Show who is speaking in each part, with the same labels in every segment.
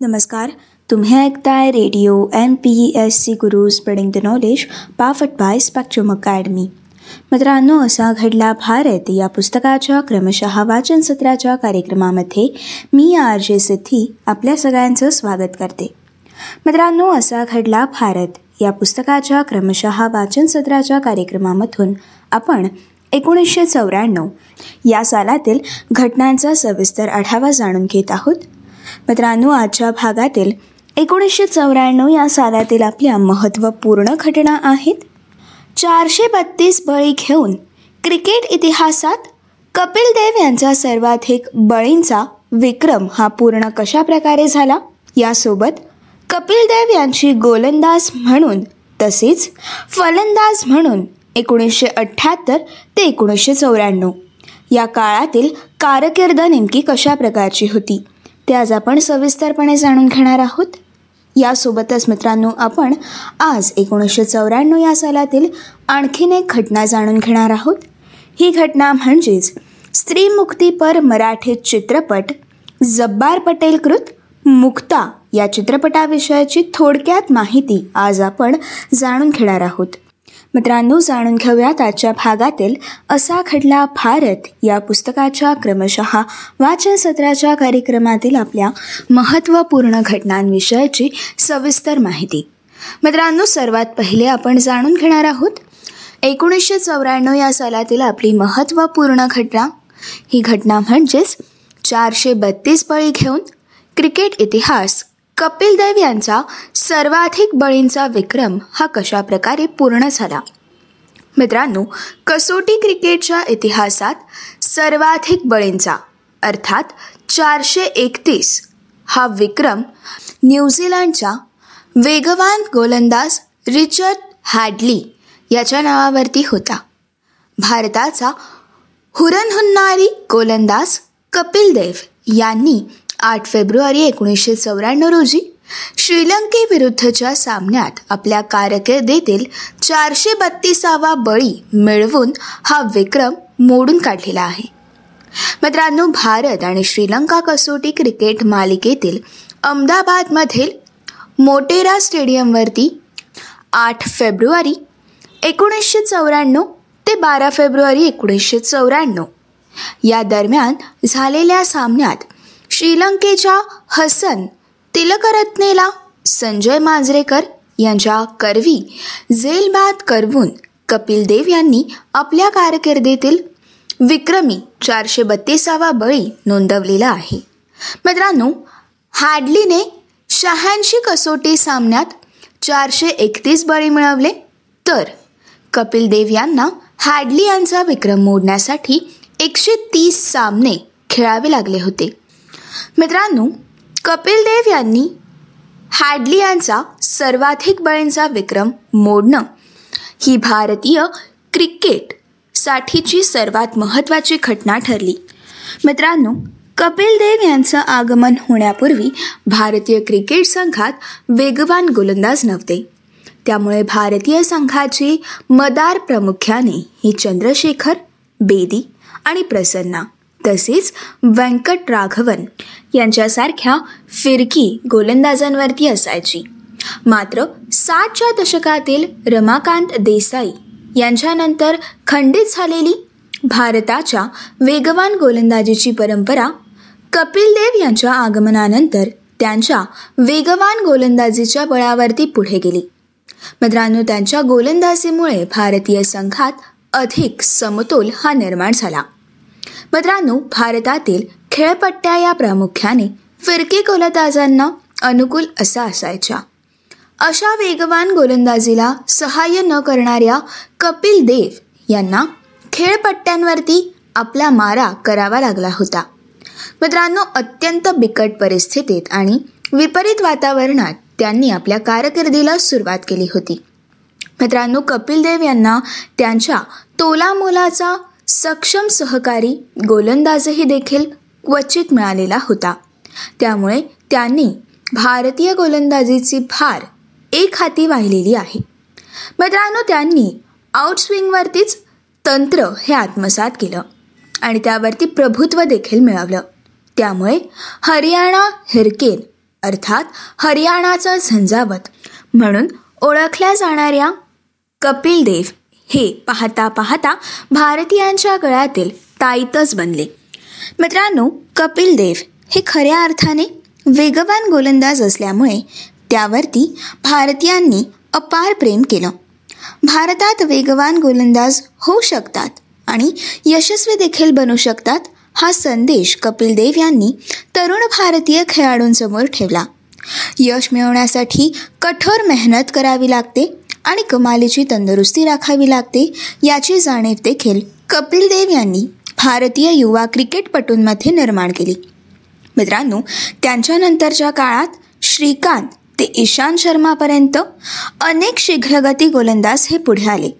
Speaker 1: नमस्कार. तुम्ही ऐकताय radio M P S C Guru spreading the knowledge powered by Spectrum Academy. मित्रांनो असा घडला भारत या पुस्तकाच्या क्रमशः वाचन सत्राच्या कार्यक्रमामध्ये मी आर जे सिद्धी आपल्या सगळ्यांचं स्वागत करते. मित्रांनो असा घडला भारत या पुस्तकाच्या क्रमशः वाचन सत्राच्या कार्यक्रमामधून आपण एकोणीसशे चौऱ्याण्णव या सालातील घटनांचा सविस्तर आढावा जाणून घेत आहोत. मित्रांनो आजच्या भागातील एकोणीसशे चौऱ्याण्णव या सालातील आपल्या महत्त्वपूर्ण घटना आहेत. चारशे बत्तीस बळी घेऊन क्रिकेट इतिहासात कपिल देव यांचा सर्वाधिक बळींचा विक्रम हा पूर्ण कशा प्रकारे झाला? यासोबत कपिल देव यांची गोलंदाज म्हणून तसेच फलंदाज म्हणून एकोणीसशे अठ्ठ्याहत्तर ते एकोणीसशे चौऱ्याण्णव. या काळातील कारकीर्द नेमकी कशा प्रकारची होती? ते आज आपण सविस्तरपणे जाणून घेणार आहोत. यासोबतच मित्रांनो आपण आज एकोणीसशे चौऱ्याण्णव या सालातील आणखीन एक घटना जाणून घेणार आहोत. ही घटना म्हणजेच स्त्रीमुक्तीपर मराठी चित्रपट जब्बार पटेल कृत मुक्ता या चित्रपटाविषयाची थोडक्यात माहिती आज आपण जाणून घेणार आहोत. मित्रांनो जाणून घेऊयात आजच्या भागातील असा खडला भारत या पुस्तकाच्या क्रमशः वाचन सत्राच्या कार्यक्रमातील आपल्या महत्त्वपूर्ण घटनांविषयीची सविस्तर माहिती. मित्रांनो सर्वात पहिले आपण जाणून घेणार आहोत एकोणीसशे चौऱ्याण्णव या सालातील आपली महत्त्वपूर्ण घटना. ही घटना म्हणजेच चारशे बत्तीस बळी घेऊन क्रिकेट इतिहास. कपिल देव यांचा सर्वाधिक बळींचा विक्रम हा कशा प्रकारे पूर्ण झाला? मित्रांनो कसोटी क्रिकेटच्या इतिहासात सर्वाधिक बळींचा अर्थात चारशे एकतीस हा विक्रम न्यूझीलंडच्या वेगवान गोलंदाज रिचर्ड हॅडली याच्या नावावरती होता. भारताचा हुरनहुन्नारी गोलंदाज कपिल देव यांनी आठ फेब्रुवारी एकोणीसशे चौऱ्याण्णव रोजी श्रीलंकेविरुद्धच्या सामन्यात आपल्या कारकिर्दीतील चारशे बत्तीसावा बळी मिळवून हा विक्रम मोडून काढलेला आहे. मित्रांनो भारत आणि श्रीलंका कसोटी क्रिकेट मालिकेतील अहमदाबादमधील मोटेरा स्टेडियमवरती आठ फेब्रुवारी एकोणीसशे चौऱ्याण्णव ते बारा फेब्रुवारी एकोणीसशे चौऱ्याण्णव या दरम्यान झालेल्या सामन्यात श्रीलंकेच्या हसन तिलकरत्नेला संजय मांजरेकर यांच्या करवी जेलबाद करवून कपिल देव यांनी आपल्या कारकिर्दीतील विक्रमी चारशे बत्तीसावा बळी नोंदवलेला आहे. मित्रांनो हॅडलीने शहाऐंशी कसोटी सामन्यात चारशे एकतीस बळी मिळवले. तर कपिल देव यांना हॅडली यांचा विक्रम मोडण्यासाठी एकशे तीस सामने खेळावे लागले होते. मित्रांनो कपिल देव यांनी हॅडली यांचा सर्वाधिक बळींचा विक्रम मोडणं ही भारतीय क्रिकेटसाठीची सर्वात महत्त्वाची घटना ठरली. मित्रांनो कपिल देव यांचं आगमन होण्यापूर्वी भारतीय क्रिकेट संघात वेगवान गोलंदाज नव्हते. त्यामुळे भारतीय संघाची मदार प्रामुख्याने ही चंद्रशेखर बेदी आणि प्रसन्ना. तसेच व्यंकट राघवन यांच्यासारख्या फिरकी गोलंदाजांवरती असायची. मात्र सातच्या दशकातील रमाकांत देसाई यांच्यानंतर खंडित झालेली भारताच्या वेगवान गोलंदाजीची परंपरा कपिल देव यांच्या आगमनानंतर त्यांच्या वेगवान गोलंदाजीच्या बळावरती पुढे गेली. मित्रांनो त्यांच्या गोलंदाजीमुळे भारतीय संघात अधिक समतोल हा निर्माण झाला. मित्रांनो भारतातील खेळपट्ट्या या प्रामुख्याने फिरकी गोलंदाजांना अनुकूल असा असायच्या. अशा वेगवान गोलंदाजीला सहाय्य न करणाऱ्या कपिल देव यांना खेळपट्ट्यांवरती आपला मारा करावा लागला होता. मित्रांनो अत्यंत बिकट परिस्थितीत आणि विपरीत वातावरणात त्यांनी आपल्या कारकिर्दीला सुरुवात केली होती. मित्रांनो कपिल देव यांना त्यांच्या तोलामोलाचा सक्षम सहकारी गोलंदाजही देखील क्वचित मिळालेला होता. त्यामुळे त्यांनी भारतीय गोलंदाजीची फार एक हाती वाहिलेली आहे. मित्रांनो त्यांनी आउटस्विंगवरतीच तंत्र हे आत्मसात केलं आणि त्यावरती प्रभुत्व देखील मिळवलं. त्यामुळे हरियाणा हिरकेन अर्थात हरियाणाचा झंझावत म्हणून ओळखल्या जाणाऱ्या कपिल देव हे पाहता पाहता भारतीयांच्या गळ्यातील ताईतच बनले. मित्रांनो कपिल देव हे खऱ्या अर्थाने वेगवान गोलंदाज असल्यामुळे त्यावरती भारतीयांनी अपार प्रेम केलं. भारतात वेगवान गोलंदाज होऊ शकतात आणि यशस्वी देखील बनू शकतात हा संदेश कपिल देव यांनी तरुण भारतीय खेळाडूंसमोर ठेवला. यश मिळवण्यासाठी कठोर मेहनत करावी लागते आणि कमालीची तंदुरुस्ती राखावी लागते याची जाणीव देखील कपिल देव यांनी भारतीय युवा क्रिकेटपटूंमध्ये निर्माण केली. मित्रांनो त्यांच्यानंतरच्या काळात श्रीकांत ते ईशांत शर्मापर्यंत अनेक शीघ्रगती गोलंदाज हे पुढे आले.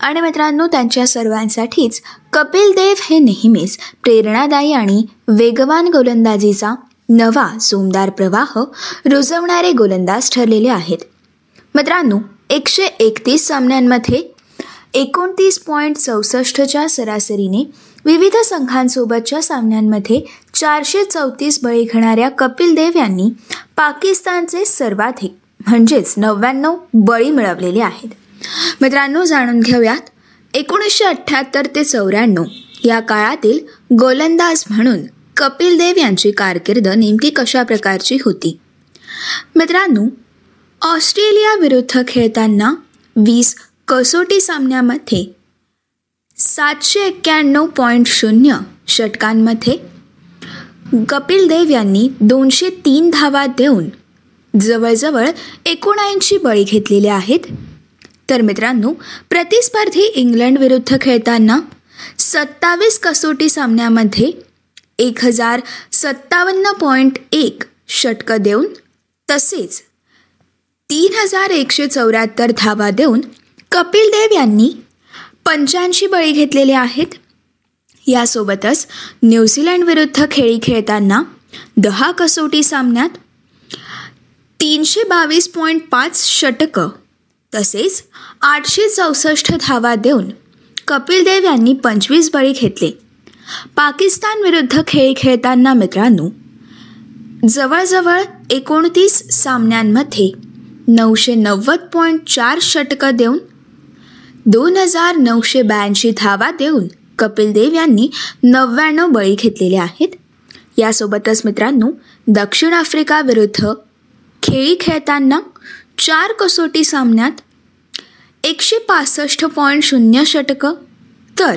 Speaker 1: आणि मित्रांनो त्यांच्या सर्वांसाठीच कपिल देव हे नेहमीच प्रेरणादायी आणि वेगवान गोलंदाजीचा नवा जोमदार प्रवाह रुजवणारे गोलंदाज ठरलेले आहेत. मित्रांनो एकशे एकतीस सामन्यांमध्ये एकोणतीस पॉईंट चौसष्टच्या सरासरीने विविध संघांसोबतच्या सामन्यांमध्ये चारशे चौतीस बळी घेणाऱ्या कपिल देव यांनी पाकिस्तानचे सर्वाधिक म्हणजेच नव्याण्णव बळी मिळवलेले आहेत. मित्रांनो जाणून घेऊयात. एकोणीसशे अठ्ठ्याहत्तर ते चौऱ्याण्णव या काळातील गोलंदाज म्हणून कपिल देव यांची कारकीर्द नेमकी कशा प्रकारची होती? मित्रांनो ऑस्ट्रेलिया विरुद्ध खेळताना वीस कसोटी सामन्यामध्ये सातशे एक्क्याण्णव पॉईंट शून्य षटकांमध्ये कपिल देव यांनी दोनशे तीन धावा देऊन जवळजवळ एकोणऐंशी बळी घेतलेले आहेत. तर मित्रांनो प्रतिस्पर्धी इंग्लंड विरुद्ध खेळताना सत्तावीस कसोटी सामन्यामध्ये एक हजार सत्तावन्न पॉईंट एक षटकं देऊन तसेच तीन हजार एकशे चौऱ्याहत्तर धावा देऊन कपिल देव यांनी पंच्याऐंशी बळी घेतलेले आहेत. यासोबतच न्यूझीलंडविरुद्ध खेळी खेळताना दहा कसोटी सामन्यात तीनशे बावीस पॉईंट पाच षटकं तसेच आठशे चौसष्ट धावा देऊन कपिल देव यांनी पंचवीस बळी घेतले. पाकिस्तान विरुद्ध खेळताना मित्रांनो जवळजवळ एकोणतीस सामन्यांमध्ये नऊशे नव्वद पॉईंट चार षटकं देऊन दोन हजार नऊशे ब्याऐंशी धावा देऊन कपिल देव यांनी नव्याण्णव बळी घेतलेले आहेत. यासोबतच मित्रांनो दक्षिण आफ्रिका विरुद्ध खेळी खेळताना चार कसोटी सामन्यात एकशे पासष्ट पॉईंट शून्य षटकं. तर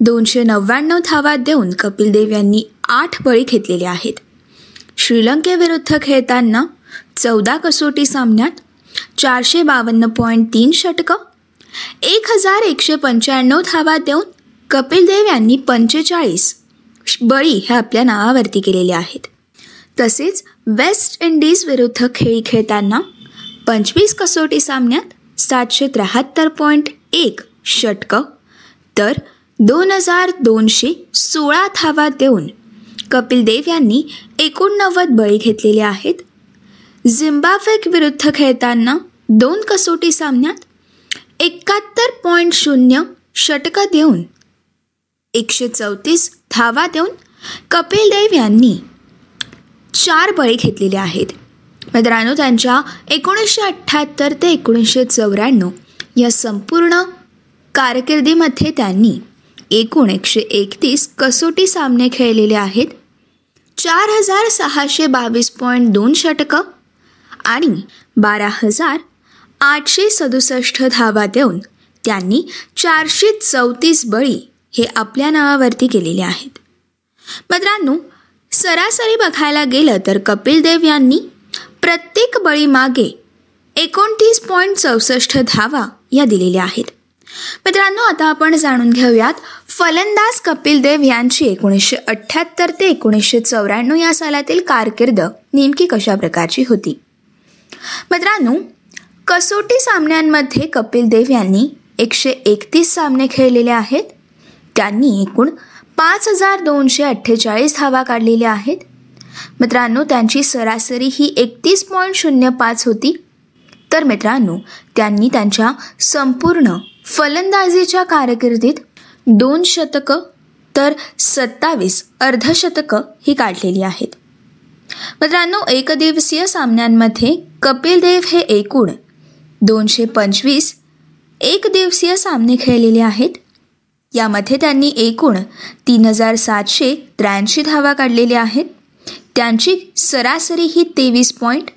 Speaker 1: दोनशे नव्याण्णव धावा देऊन कपिल देव यांनी आठ बळी घेतलेले आहेत. श्रीलंकेविरुद्ध खेळताना चौदा कसोटी सामन्यात चारशे बावन्न पॉईंट तीन षटकं एक हजार एकशे पंच्याण्णव धावा देऊन कपिल देव यांनी पंचेचाळीस बळी हे आपल्या नावावरती केलेले आहेत. तसेच वेस्ट इंडिज विरुद्ध खेळी खेळताना पंचवीस कसोटी सामन्यात सातशे त्र्याहत्तर पॉईंट एक षटकं तर दोन हजार दोनशे सोळा धावा देऊन कपिल देव यांनी एकोणनव्वद बळी घेतलेले आहेत. झिम्बाब्वे विरुद्ध खेळताना दोन कसोटी सामन्यात एकाहत्तर पॉईंट शून्य षटकं देऊन एकशे चौतीस धावा देऊन कपिल देव यांनी चार बळी घेतलेले आहेत. मित्रांनो त्यांच्या एकोणीसशे अठ्ठ्याहत्तर ते एकोणीसशे चौऱ्याण्णव या संपूर्ण कारकिर्दीमध्ये त्यांनी एकूण एकशे एकतीस कसोटी सामने खेळलेले आहेत. चार हजार सहाशे बावीस पॉईंट दोन षटकं आणि बारा हजार आठशे सदुसष्ट धावा देऊन त्यांनी चारशे चौतीस बळी हे आपल्या नावावरती केलेले आहेत. मित्रांनो सरासरी बघायला गेलं तर कपिल देव यांनी प्रत्येक बळीमागे एकोणतीस पॉईंट चौसष्ट धावा या दिलेल्या आहेत. मित्रांनो आता आपण जाणून घेऊयात फलंदाज कपिल देव यांची एकोणीसशे अठ्ठ्याहत्तर ते एकोणीसशे चौऱ्याण्णव या सालातील कारकीर्द नेमकी कशा प्रकारची होती? मित्रांनो कसोटी सामन्यांमध्ये कपिल देव यांनी एकशे एकतीस सामने खेळलेले आहेत. त्यांनी एकूण पाच हजार दोनशे अठ्ठेचाळीस धावा काढलेल्या आहेत. मित्रांनो त्यांची सरासरी ही एकतीस पॉईंट शून्य पाच होती. तर मित्रांनो त्यांनी त्यांच्या संपूर्ण फलंदाजीच्या कारकिर्दीत दोन शतकं तर सत्तावीस अर्धशतकं ही काढलेली आहेत. मित्रांनो एकदिवसीय सामन्यांमध्ये कपिल देव हे एकूण दोनशे पंचवीस एकदिवसीय सामने खेळलेले आहेत. यामध्ये त्यांनी एकूण तीन हजार सातशे त्र्याऐंशी धावा काढलेल्या आहेत. त्यांची सरासरी ही तेवीस पॉईंट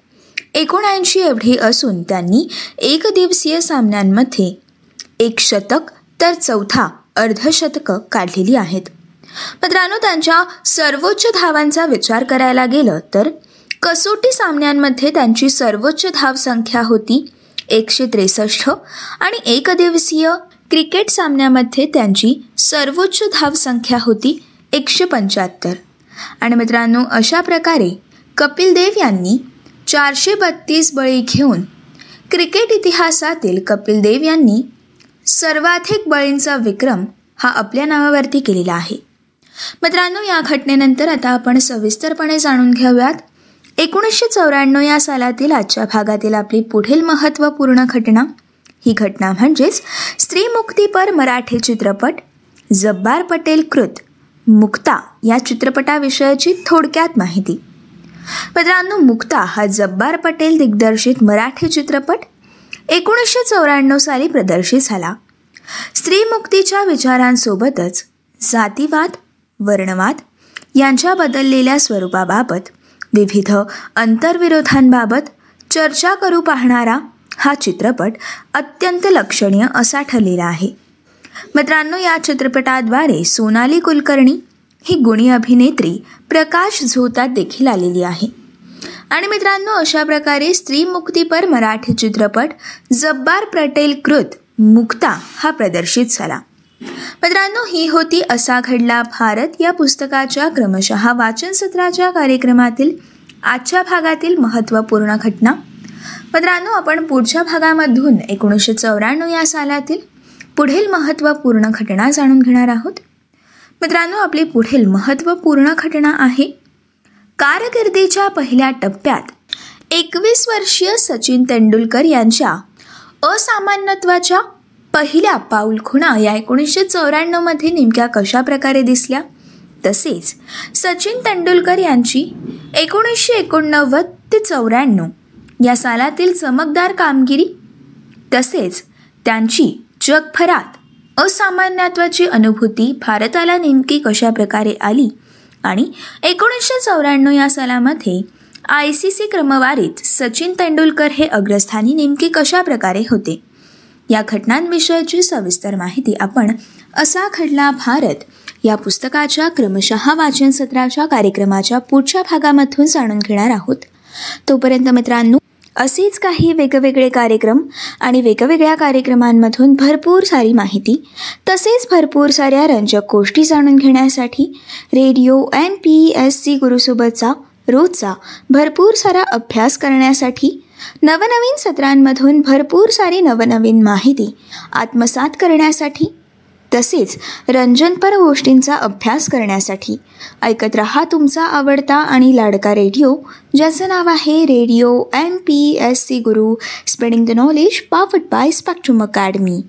Speaker 1: एकोणऐंशी एवढी असून त्यांनी एकदिवसीय सामन्यांमध्ये एक शतक तर चौथा अर्धशतकं काढलेली आहेत. मित्रांनो त्यांच्या सर्वोच्च धावांचा विचार करायला गेलं तर कसोटी सामन्यांमध्ये त्यांची सर्वोच्च धावसंख्या होती एकशे त्रेसष्ट आणि एकदिवसीय क्रिकेट सामन्यामध्ये त्यांची सर्वोच्च धावसंख्या होती एकशे पंच्याहत्तर. आणि मित्रांनो अशा प्रकारे कपिल देव यांनी चारशे बत्तीस बळी घेऊन क्रिकेट इतिहासातील कपिल देव यांनी सर्वाधिक बळींचा विक्रम हा आपल्या नावावरती केलेला आहे. मित्रांनो या घटनेनंतर आता आपण सविस्तरपणे जाणून घेऊयात. एकोणीसशे चौऱ्याण्णव या सालातील आजच्या भागातील आपली पुढील महत्त्वपूर्ण घटना. ही घटना म्हणजेच स्त्रीमुक्तीपर मराठी चित्रपट जब्बार पटेल कृत मुक्ता या चित्रपटाविषयाची थोडक्यात माहिती. मित्रांनो मुक्ता हा जब्बार पटेल दिग्दर्शित मराठी चित्रपट एकोणीसशे चौऱ्याण्णव साली प्रदर्शित झाला. स्त्रीमुक्तीच्या विचारांसोबतच जातीवाद वर्णवाद यांच्या बदललेल्या स्वरूपाबाबत विविध अंतर्विरोधांबाबत चर्चा करू पाहणारा हा चित्रपट अत्यंत लक्षणीय असा ठरलेला आहे. मित्रांनो या चित्रपटाद्वारे सोनाली कुलकर्णी ही गुणी अभिनेत्री प्रकाश झोतात देखील आलेली आहे. आणि मित्रांनो अशा प्रकारे स्त्रीमुक्तीपर मराठी चित्रपट जब्बार पटेल कृत मुक्ता हा प्रदर्शित झाला. मित्रांनो ही होती असा घडला भारत या पुस्तकाच्या क्रमशः वाचन सत्राच्या कार्यक्रमातील आजच्या भागातील महत्त्वपूर्ण घटना. मित्रांनो आपण पुढच्या भागामधून एकोणीसशे चौऱ्याण्णव या सालातील पुढील महत्त्वपूर्ण घटना जाणून घेणार आहोत. मित्रांनो आपली पुढील महत्त्वपूर्ण घटना आहे कारकिर्दीच्या पहिल्या टप्प्यात एकवीस वर्षीय सचिन तेंडुलकर यांच्या असामान्यत्वाच्या पहिल्या पाऊलखुणा या एकोणीसशे चौऱ्याण्णवमध्ये नेमक्या कशा प्रकारे दिसल्या? तसेच सचिन तेंडुलकर यांची एकोणीसशे एकोणनव्वद ते चौऱ्याण्णव या सालातील चमकदार कामगिरी तसेच त्यांची जगभरात असामान्यत्वाची अनुभूती भारताला नेमकी कशा प्रकारे आली आणि एकोणीसशे चौऱ्याण्णव या सालामध्ये आय सी सी क्रमवारीत सचिन तेंडुलकर हे अग्रस्थानी नेमके कशा प्रकारे होते? या घटनांविषयीची सविस्तर माहिती आपण असा घडला भारत. या पुस्तकाच्या क्रमशः वाचन सत्राच्या कार्यक्रमाच्या पुढच्या भागामधून जाणून घेणार आहोत. तोपर्यंत मित्रांनो असेच काही वेगवेगळे कार्यक्रम आणि वेगवेगळ्या कार्यक्रमांमधून भरपूर सारी माहिती तसेच भरपूर साऱ्या रंजक गोष्टी जाणून घेण्यासाठी radio N P S C गुरुसोबतचा रोजचा भरपूर सारा अभ्यास करण्यासाठी नवनवीन सत्रांमधून भरपूर सारी नवनवीन माहिती आत्मसात करण्यासाठी तसेच रंजनपर गोष्टींचा अभ्यास करण्यासाठी. ऐकत रहा तुमचा आवडता आणि लाडका रेडिओ ज्याचं नाव आहे radio M P S C Guru spreading the knowledge powered by Spectrum Academy.